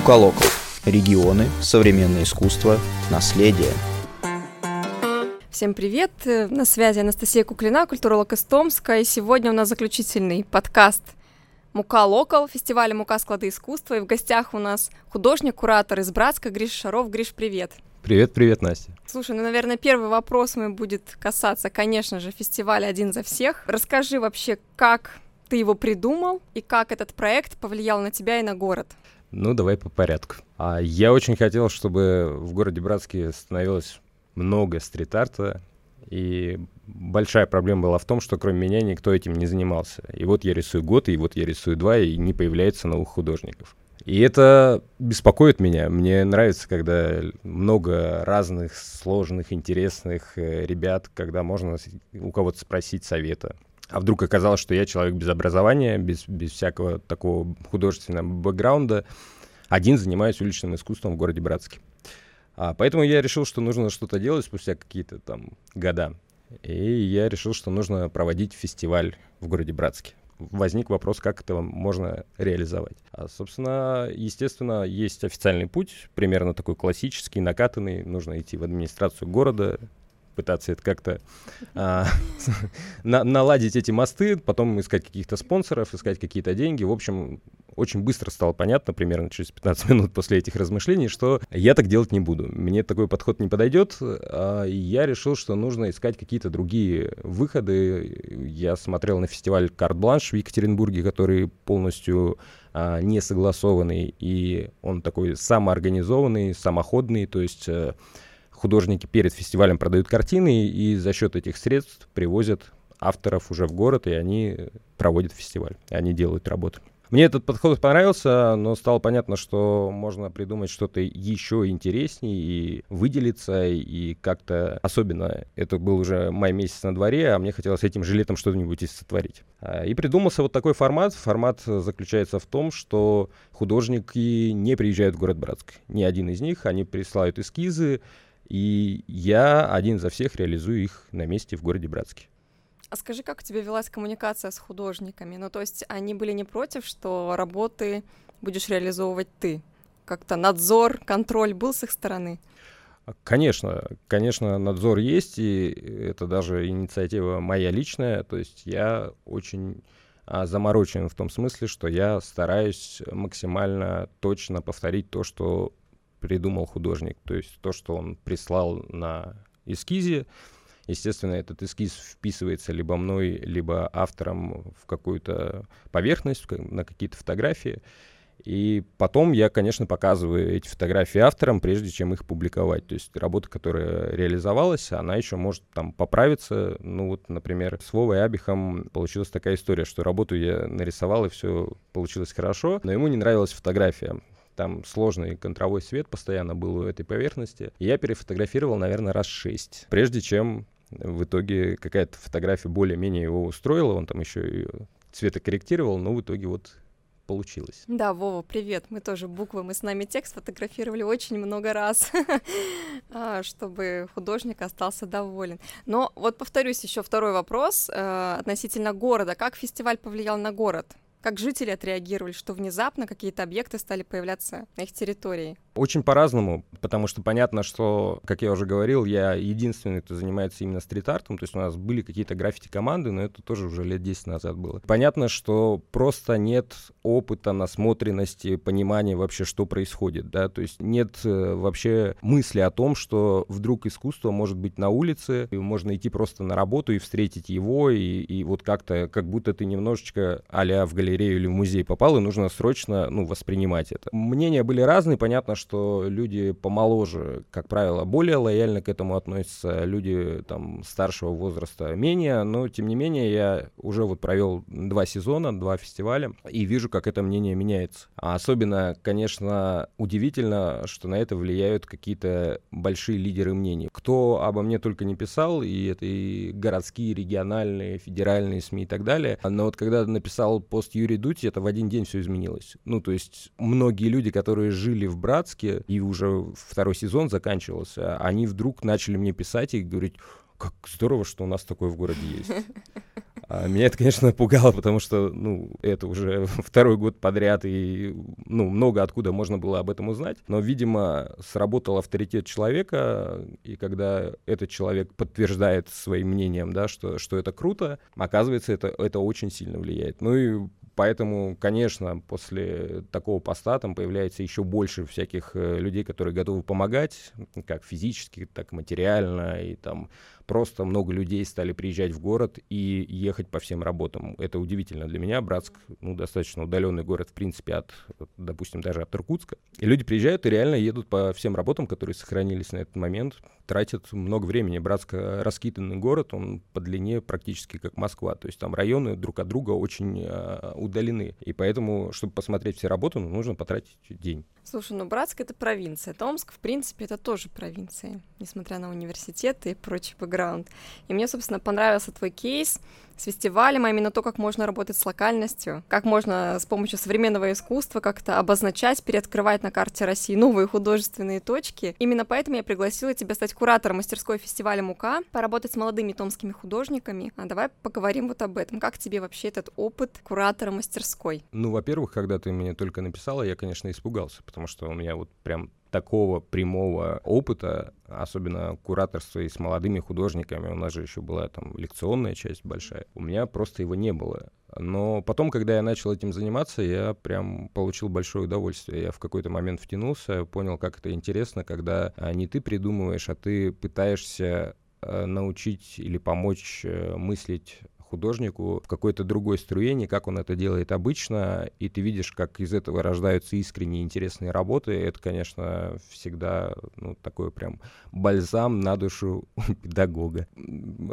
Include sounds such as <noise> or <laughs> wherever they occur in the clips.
Муколокал. Регионы, современное искусство, наследие. Всем привет! На связи Анастасия Куклина, культуролог из Томска. И сегодня у нас заключительный подкаст Мука Локал, фестиваля Мука склады искусства. И в гостях у нас художник, куратор из Братска Гриш Шаров. Гриш, привет! Привет, привет, Настя. Слушай, ну, наверное, первый вопрос мой будет касаться, конечно же, фестиваля «Один за всех». Расскажи вообще, как ты его придумал и как этот проект повлиял на тебя и на город? Ну, давай по порядку. А я очень хотел, чтобы в городе Братске становилось много стрит-арта, и большая проблема была в том, что кроме меня никто этим не занимался. И вот я рисую год, и вот я рисую два, и не появляется новых художников. И это беспокоит меня. Мне нравится, когда много разных сложных, интересных э, ребят, когда можно у кого-то спросить совета. А вдруг оказалось, что я человек без образования, без, без всякого такого художественного бэкграунда, один занимаюсь уличным искусством в городе Братске. А, поэтому я решил, что нужно что-то делать спустя какие-то там года. И я решил, что нужно проводить фестиваль в городе Братске. Возник вопрос, как это можно реализовать. А, собственно, естественно, есть официальный путь, примерно такой классический, накатанный. Нужно идти в администрацию города, пытаться это как-то а, <laughs> на, наладить эти мосты, потом искать каких-то спонсоров, искать какие-то деньги. В общем, очень быстро стало понятно, примерно через 15 минут после этих размышлений, что я так делать не буду. Мне такой подход не подойдет. А, я решил, что нужно искать какие-то другие выходы. Я смотрел на фестиваль «Карт Бланш» в Екатеринбурге, который полностью а, не согласованный, и он такой самоорганизованный, самоходный, то есть э, художники перед фестивалем продают картины, и за счет этих средств привозят авторов уже в город, и они проводят фестиваль, они делают работу. Мне этот подход понравился, но стало понятно, что можно придумать что-то еще интереснее и выделиться, и как-то особенно, это был уже май месяц на дворе, а мне хотелось этим же летом что-нибудь и сотворить. А, и придумался вот такой формат. Формат заключается в том, что художники не приезжают в город Братск. Ни один из них, они присылают эскизы, и я один за всех реализую их на месте в городе Братске. А скажи, как у тебя велась коммуникация с художниками? Ну, то есть они были не против, что работы будешь реализовывать ты? Как-то надзор, контроль был с их стороны? Конечно, конечно, надзор есть, и это даже инициатива моя личная. То есть я очень а, заморочен в том смысле, что я стараюсь максимально точно повторить то, что придумал художник. То есть то, что он прислал на эскизе, естественно, этот эскиз вписывается либо мной, либо автором в какую-то поверхность, на какие-то фотографии. И потом я, конечно, показываю эти фотографии авторам, прежде чем их публиковать. То есть работа, которая реализовалась, она еще может там поправиться. Ну вот, например, с Вовой Абихом получилась такая история, что работу я нарисовал, и все получилось хорошо, но ему не нравилась фотография там сложный контровой свет постоянно был у этой поверхности. я перефотографировал, наверное, раз шесть, прежде чем в итоге какая-то фотография более-менее его устроила, он там еще ее цветокорректировал, но в итоге вот получилось. Да, Вова, привет. Мы тоже буквы, мы с нами текст фотографировали очень много раз, <laughs> а, чтобы художник остался доволен. Но вот повторюсь, еще второй вопрос э, относительно города. Как фестиваль повлиял на город? Как жители отреагировали, что внезапно какие-то объекты стали появляться на их территории? Очень по-разному, потому что понятно, что, как я уже говорил, я единственный, кто занимается именно стрит-артом, то есть у нас были какие-то граффити-команды, но это тоже уже лет 10 назад было. Понятно, что просто нет опыта, насмотренности, понимания вообще, что происходит, да, то есть нет э, вообще мысли о том, что вдруг искусство может быть на улице, и можно идти просто на работу и встретить его, и, и вот как-то, как будто ты немножечко а в галерею или в музей попал, и нужно срочно, ну, воспринимать это. Мнения были разные, понятно, что люди помоложе, как правило, более лояльно к этому относятся, люди там старшего возраста менее, но тем не менее я уже вот провел два сезона, два фестиваля и вижу, как это мнение меняется. А особенно, конечно, удивительно, что на это влияют какие-то большие лидеры мнений. Кто обо мне только не писал, и это и городские, региональные, федеральные СМИ и так далее. Но вот когда написал пост Юрий Дудь, это в один день все изменилось. Ну, то есть многие люди, которые жили в Братске, Братске, и уже второй сезон заканчивался, они вдруг начали мне писать и говорить, как здорово, что у нас такое в городе есть. А меня это, конечно, пугало, потому что, ну, это уже <laughs> второй год подряд, и, ну, много откуда можно было об этом узнать. Но, видимо, сработал авторитет человека, и когда этот человек подтверждает своим мнением, да, что, что это круто, оказывается, это, это очень сильно влияет. Ну и Поэтому, конечно, после такого поста там появляется еще больше всяких э, людей, которые готовы помогать, как физически, так и материально, и там просто много людей стали приезжать в город и ехать по всем работам. Это удивительно для меня. Братск, ну, достаточно удаленный город, в принципе, от, допустим, даже от Иркутска. И люди приезжают и реально едут по всем работам, которые сохранились на этот момент, тратят много времени. Братск э, раскиданный город, он по длине практически как Москва. То есть там районы друг от друга очень э, удалены. И поэтому, чтобы посмотреть все работы, ну, нужно потратить день. Слушай, ну Братск — это провинция. Томск, в принципе, это тоже провинция, несмотря на университеты и прочий бэкграунд. И мне, собственно, понравился твой кейс с фестивалем, а именно то, как можно работать с локальностью, как можно с помощью современного искусства как-то обозначать, переоткрывать на карте России новые художественные точки. Именно поэтому я пригласила тебя стать куратором мастерской фестиваля МУКа, поработать с молодыми томскими художниками. А давай поговорим вот об этом. Как тебе вообще этот опыт куратора мастерской? Ну, во-первых, когда ты мне только написала, я, конечно, испугался, потому что у меня вот прям такого прямого опыта, особенно кураторства и с молодыми художниками, у нас же еще была там лекционная часть большая, у меня просто его не было. Но потом, когда я начал этим заниматься, я прям получил большое удовольствие. Я в какой-то момент втянулся, понял, как это интересно, когда а, не ты придумываешь, а ты пытаешься а, научить или помочь э, мыслить художнику в какой-то другой струе, как он это делает обычно, и ты видишь, как из этого рождаются искренние интересные работы. Это, конечно, всегда ну, такой прям бальзам на душу <laughs> педагога.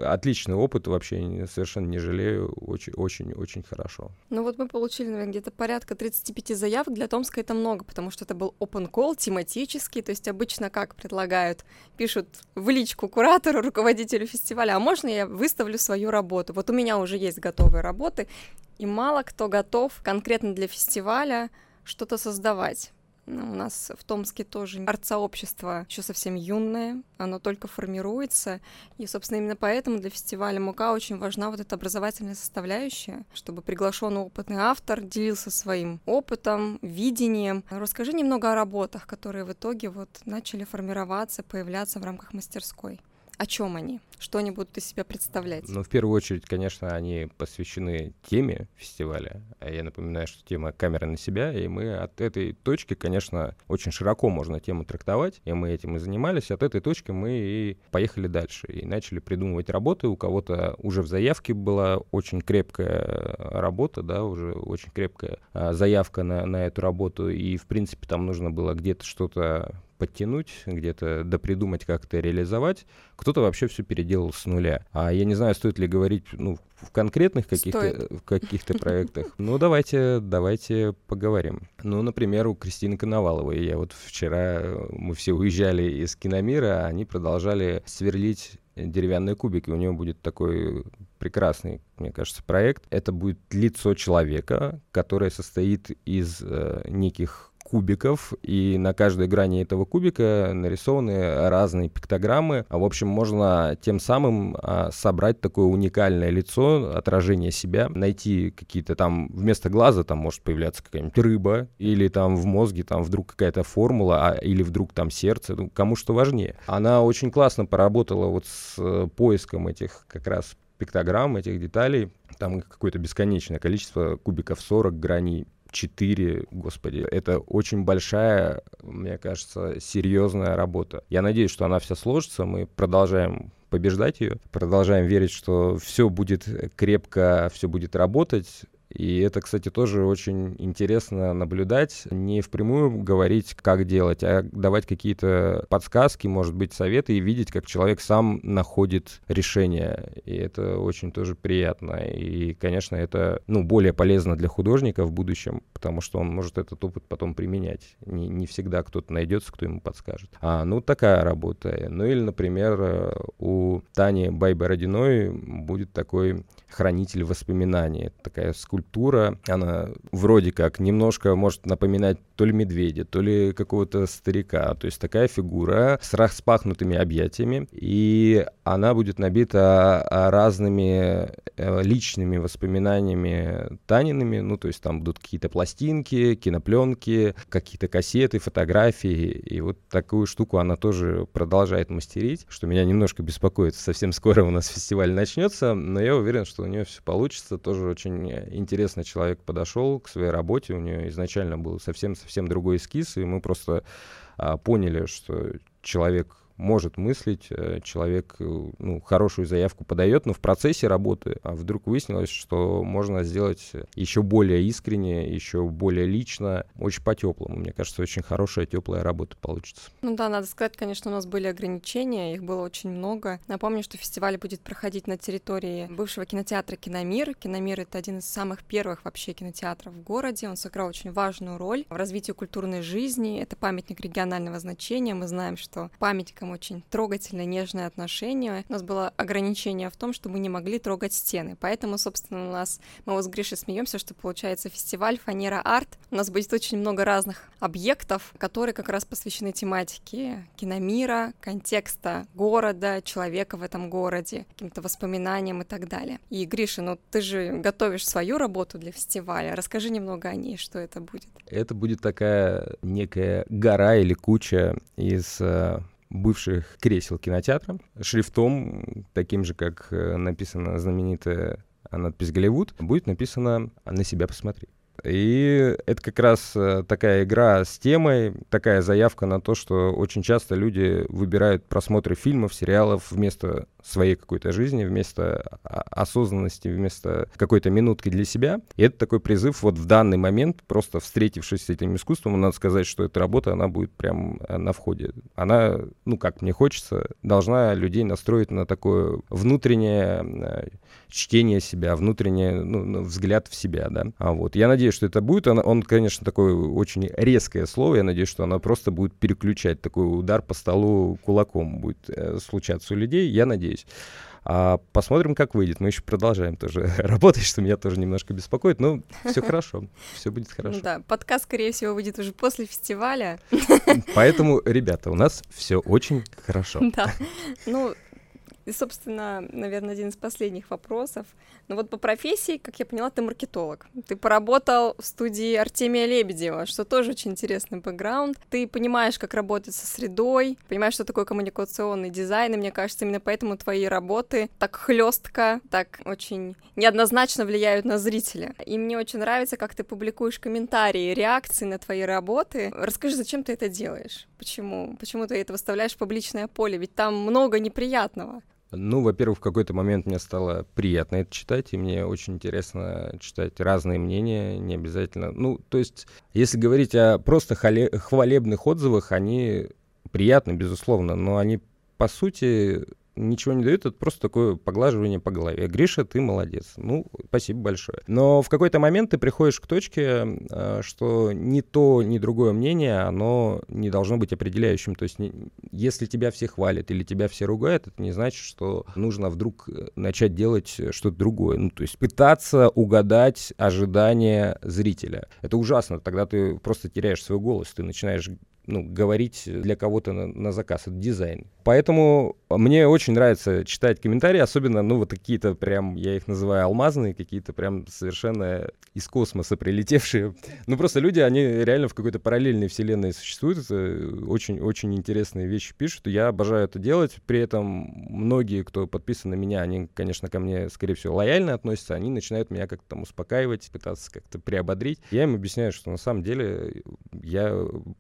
Отличный опыт, вообще совершенно не жалею, очень-очень-очень хорошо. Ну вот мы получили, наверное, где-то порядка 35 заявок. Для Томска это много, потому что это был open call, тематический, то есть обычно как предлагают, пишут в личку куратору, руководителю фестиваля, а можно я выставлю свою работу? Вот у меня меня уже есть готовые работы, и мало кто готов конкретно для фестиваля что-то создавать. Ну, у нас в Томске тоже арт-сообщество еще совсем юное, оно только формируется, и, собственно, именно поэтому для фестиваля Мука очень важна вот эта образовательная составляющая, чтобы приглашенный опытный автор делился своим опытом, видением. Расскажи немного о работах, которые в итоге вот начали формироваться, появляться в рамках мастерской. О чем они? Что они будут из себя представлять? Ну, в первую очередь, конечно, они посвящены теме фестиваля. А я напоминаю, что тема камеры на себя, и мы от этой точки, конечно, очень широко можно тему трактовать, и мы этим и занимались. От этой точки мы и поехали дальше, и начали придумывать работы. У кого-то уже в заявке была очень крепкая работа, да, уже очень крепкая а, заявка на, на эту работу, и, в принципе, там нужно было где-то что-то подтянуть, где-то допридумать, как это реализовать. Кто-то вообще все переделал с нуля. А я не знаю, стоит ли говорить ну, в конкретных каких-то в каких-то проектах. Ну, давайте, давайте поговорим. Ну, например, у Кристины Коноваловой. Я вот вчера, мы все уезжали из киномира, а они продолжали сверлить деревянные кубики. У него будет такой прекрасный, мне кажется, проект. Это будет лицо человека, которое состоит из э, неких кубиков, и на каждой грани этого кубика нарисованы разные пиктограммы. А, в общем, можно тем самым а, собрать такое уникальное лицо, отражение себя, найти какие-то там, вместо глаза там может появляться какая-нибудь рыба, или там в мозге там вдруг какая-то формула, а, или вдруг там сердце, ну, кому что важнее. Она очень классно поработала вот с э, поиском этих как раз пиктограмм, этих деталей. Там какое-то бесконечное количество кубиков 40 граней 4, господи, это очень большая, мне кажется, серьезная работа. Я надеюсь, что она вся сложится, мы продолжаем побеждать ее, продолжаем верить, что все будет крепко, все будет работать. И это, кстати, тоже очень интересно наблюдать, не впрямую говорить, как делать, а давать какие-то подсказки, может быть, советы и видеть, как человек сам находит решение. И это очень тоже приятно. И, конечно, это ну, более полезно для художника в будущем, потому что он может этот опыт потом применять. Не, не всегда кто-то найдется, кто ему подскажет. А, ну, такая работа. Ну или, например, у Тани Байбородиной будет такой хранитель воспоминаний. Такая скульптура скульптура, она вроде как немножко может напоминать то ли медведя, то ли какого-то старика. То есть такая фигура с распахнутыми объятиями, и она будет набита разными э, личными воспоминаниями Таниными, ну, то есть там будут какие-то пластинки, кинопленки, какие-то кассеты, фотографии, и вот такую штуку она тоже продолжает мастерить, что меня немножко беспокоит. Совсем скоро у нас <laughs> фестиваль начнется, но я уверен, что у нее все получится. Тоже очень интересный человек подошел к своей работе, у нее изначально был совсем-совсем другой эскиз, и мы просто а, поняли, что человек может мыслить, э, человек э, ну, хорошую заявку подает, но в процессе работы а вдруг выяснилось, что можно сделать еще более искренне, еще более лично, очень по-теплому. Мне кажется, очень хорошая теплая работа получится. Ну да, надо сказать, конечно, у нас были ограничения, их было очень много. Напомню, что фестиваль будет проходить на территории бывшего кинотеатра «Киномир». «Киномир» — это один из самых первых вообще кинотеатров в городе. Он сыграл очень важную роль в развитии культурной жизни. Это памятник регионального значения. Мы знаем, что памятником там очень трогательное, нежное отношение. У нас было ограничение в том, что мы не могли трогать стены. Поэтому, собственно, у нас мы вот с Гришей смеемся, что получается фестиваль Фанера Арт. У нас будет очень много разных объектов, которые как раз посвящены тематике киномира, контекста города, человека в этом городе, каким-то воспоминаниям и так далее. И, Гриша, ну ты же готовишь свою работу для фестиваля. Расскажи немного о ней, что это будет. Это будет такая некая гора или куча из э, бывших кресел кинотеатра, шрифтом, таким же, как э, написана знаменитая надпись «Голливуд», будет написано «На себя посмотри». И это как раз э, такая игра с темой, такая заявка на то, что очень часто люди выбирают просмотры фильмов, сериалов вместо своей какой-то жизни, вместо осознанности, вместо какой-то минутки для себя. И это такой призыв вот в данный момент, просто встретившись с этим искусством, надо сказать, что эта работа, она будет прям э, на входе. Она, ну, как мне хочется, должна людей настроить на такое внутреннее э, чтение себя, внутренний ну, взгляд в себя, да. А вот я надеюсь, что это будет. Он, он, конечно, такое очень резкое слово. Я надеюсь, что она просто будет переключать такой удар по столу кулаком будет э, случаться у людей. Я надеюсь. А посмотрим, как выйдет. Мы еще продолжаем тоже <laughs> работать, что меня тоже немножко беспокоит. Но все <laughs> хорошо, все будет хорошо. Да, подкаст, скорее всего, выйдет уже после фестиваля. Поэтому, ребята, у нас все очень хорошо. <laughs> Да. Ну, и, собственно, наверное, один из последних вопросов. Ну вот по профессии, как я поняла, ты маркетолог. Ты поработал в студии Артемия Лебедева, что тоже очень интересный бэкграунд. Ты понимаешь, как работать со средой, понимаешь, что такое коммуникационный дизайн, и мне кажется, именно поэтому твои работы так хлестко, так очень неоднозначно влияют на зрителя. И мне очень нравится, как ты публикуешь комментарии, реакции на твои работы. Расскажи, зачем ты это делаешь? Почему? Почему ты это выставляешь в публичное поле? Ведь там много неприятного. Ну, во-первых, в какой-то момент мне стало приятно это читать, и мне очень интересно читать разные мнения, не обязательно. Ну, то есть, если говорить о просто хвалебных отзывах, они приятны, безусловно, но они, по сути, ничего не дают, это просто такое поглаживание по голове. Гриша, ты молодец. Ну, спасибо большое. Но в какой-то момент ты приходишь к точке, э, что ни то, ни другое мнение, оно не должно быть определяющим. То есть, если тебя все хвалят или тебя все ругают, это не значит, что нужно вдруг э, начать делать что-то другое. Ну, то есть пытаться угадать ожидания зрителя. Это ужасно. Тогда ты просто теряешь свой голос, ты начинаешь ну, говорить для кого-то на, на заказ. Это дизайн. Поэтому мне очень нравится читать комментарии, особенно, ну, вот какие-то прям, я их называю алмазные, какие-то прям совершенно из космоса прилетевшие. Ну, просто люди, они реально в какой-то параллельной вселенной существуют. Очень-очень интересные вещи пишут. Я обожаю это делать. При этом многие, кто подписан на меня, они, конечно, ко мне, скорее всего, лояльно относятся. Они начинают меня как-то там успокаивать, пытаться как-то приободрить. Я им объясняю, что на самом деле я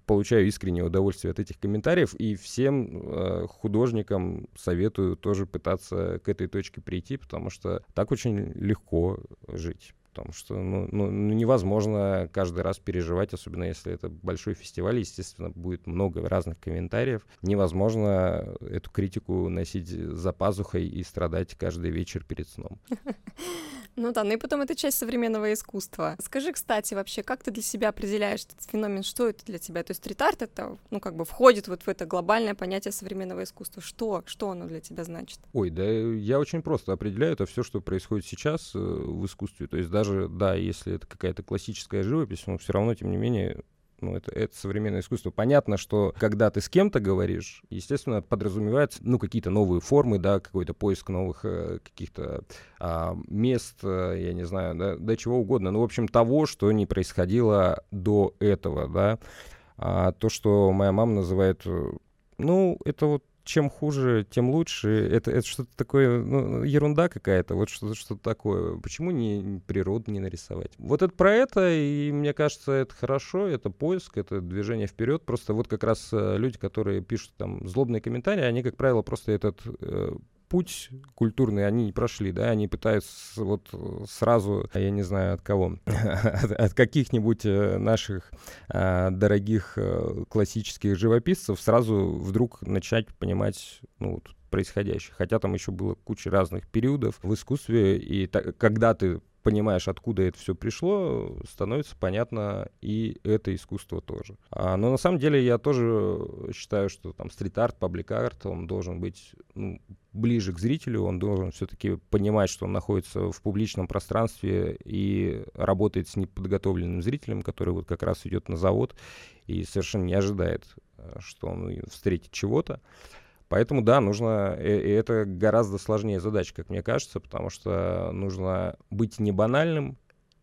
получаю искреннее удовольствие от этих комментариев, и всем э, художникам советую тоже пытаться к этой точке прийти, потому что так очень легко жить потому что ну, ну, ну, невозможно каждый раз переживать, особенно если это большой фестиваль, естественно, будет много разных комментариев. Невозможно эту критику носить за пазухой и страдать каждый вечер перед сном. <laughs> Ну да, ну и потом это часть современного искусства. Скажи, кстати, вообще, как ты для себя определяешь этот феномен, что это для тебя? То есть стрит-арт это, ну, как бы входит вот в это глобальное понятие современного искусства. Что? Что оно для тебя значит? Ой, да я очень просто определяю это все, что происходит сейчас э, в искусстве. То есть даже, да, если это какая-то классическая живопись, но все равно, тем не менее, ну, это, это современное искусство. Понятно, что когда ты с кем-то говоришь, естественно, подразумевается, ну, какие-то новые формы, да, какой-то поиск новых э, каких-то э, мест, э, я не знаю, да, да, чего угодно. Ну, в общем, того, что не происходило до этого, да. А то, что моя мама называет, э, ну, это вот чем хуже, тем лучше. Это, это что-то такое, ну, ерунда какая-то, вот что-то что такое. Почему не природу не нарисовать? Вот это про это, и мне кажется, это хорошо, это поиск, это движение вперед. Просто вот как раз э, люди, которые пишут там злобные комментарии, они, как правило, просто этот э, путь культурный они не прошли, да, они пытаются вот сразу, я не знаю от кого, <laughs> от, каких-нибудь э, наших а, дорогих а, классических живописцев сразу вдруг начать понимать, ну, вот, происходящее. Хотя там еще было куча разных периодов в искусстве, и когда ты понимаешь, откуда это все пришло, становится понятно и это искусство тоже. А, но на самом деле я тоже считаю, что там стрит-арт, паблик-арт, он должен быть ну, ближе к зрителю, он должен все-таки понимать, что он находится в публичном пространстве и работает с неподготовленным зрителем, который вот как раз идет на завод и совершенно не ожидает, э, что он встретит чего-то. Поэтому, да, нужно, и это гораздо сложнее задача, как мне кажется, потому что нужно быть не банальным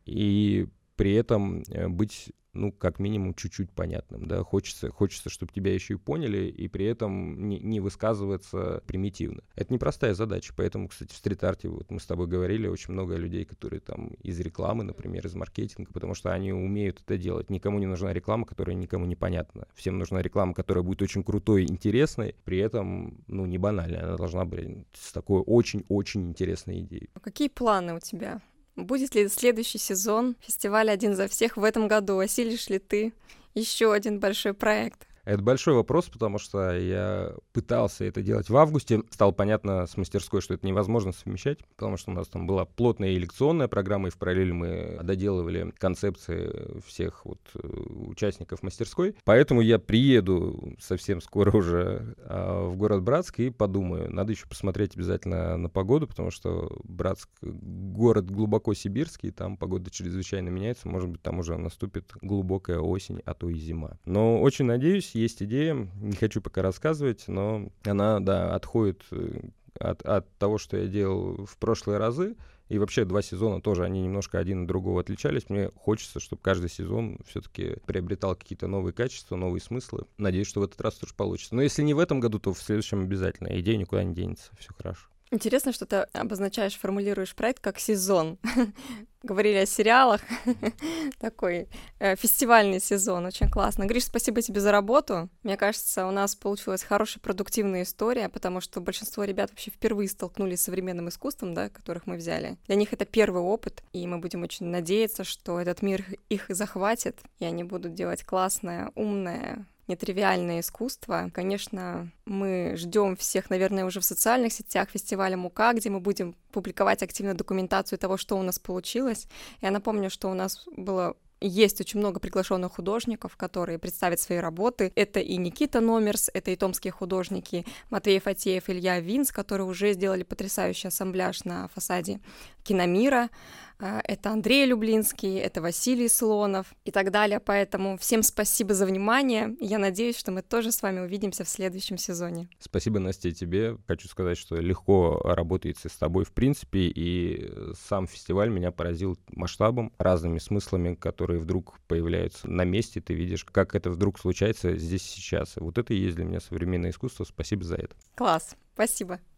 и при этом э, быть ну, как минимум, чуть-чуть понятным, да, хочется, хочется, чтобы тебя еще и поняли, и при этом не, не высказываться примитивно. Это непростая задача, поэтому, кстати, в стрит-арте, вот мы с тобой говорили, очень много людей, которые там из рекламы, например, из маркетинга, потому что они умеют это делать. Никому не нужна реклама, которая никому не понятна. Всем нужна реклама, которая будет очень крутой, интересной, при этом, ну, не банальной, она должна быть с такой очень-очень интересной идеей. А какие планы у тебя Будет ли следующий сезон фестиваля «Один за всех» в этом году? Осилишь ли ты еще один большой проект? Это большой вопрос, потому что я пытался это делать в августе. Стало понятно с мастерской, что это невозможно совмещать, потому что у нас там была плотная и лекционная программа, и в параллель мы доделывали концепции всех вот э, участников мастерской. Поэтому я приеду совсем скоро уже а, в город Братск и подумаю. Надо еще посмотреть обязательно на погоду, потому что Братск город глубоко сибирский, там погода чрезвычайно меняется. Может быть, там уже наступит глубокая осень, а то и зима. Но очень надеюсь, есть идея, не хочу пока рассказывать, но она, да, отходит э, от, от того, что я делал в прошлые разы. И вообще два сезона тоже, они немножко один от другого отличались. Мне хочется, чтобы каждый сезон все-таки приобретал какие-то новые качества, новые смыслы. Надеюсь, что в этот раз тоже получится. Но если не в этом году, то в следующем обязательно. Идея никуда не денется. Все хорошо. Интересно, что ты обозначаешь, формулируешь проект как сезон. <laughs> Говорили о сериалах. <laughs> Такой э, фестивальный сезон. Очень классно. Гриш, спасибо тебе за работу. Мне кажется, у нас получилась хорошая продуктивная история, потому что большинство ребят вообще впервые столкнулись с современным искусством, да, которых мы взяли. Для них это первый опыт, и мы будем очень надеяться, что этот мир их захватит, и они будут делать классное, умное, нетривиальное искусство. Конечно, мы ждем всех, наверное, уже в социальных сетях фестиваля Мука, где мы будем публиковать активно документацию того, что у нас получилось. Я напомню, что у нас было есть очень много приглашенных художников, которые представят свои работы. Это и Никита Номерс, это и томские художники Матвей Фатеев, Илья Винс, которые уже сделали потрясающий ассамбляж на фасаде Киномира. А, это Андрей Люблинский, это Василий Слонов и так далее. Поэтому всем спасибо за внимание. Я надеюсь, что мы тоже с вами увидимся в следующем сезоне. Спасибо, Настя, тебе. Хочу сказать, что легко работается с тобой в принципе, и сам фестиваль меня поразил масштабом, разными смыслами, которые вдруг появляются на месте. Ты видишь, как это вдруг случается здесь сейчас. вот это и есть для меня современное искусство. Спасибо за это. Класс. Спасибо.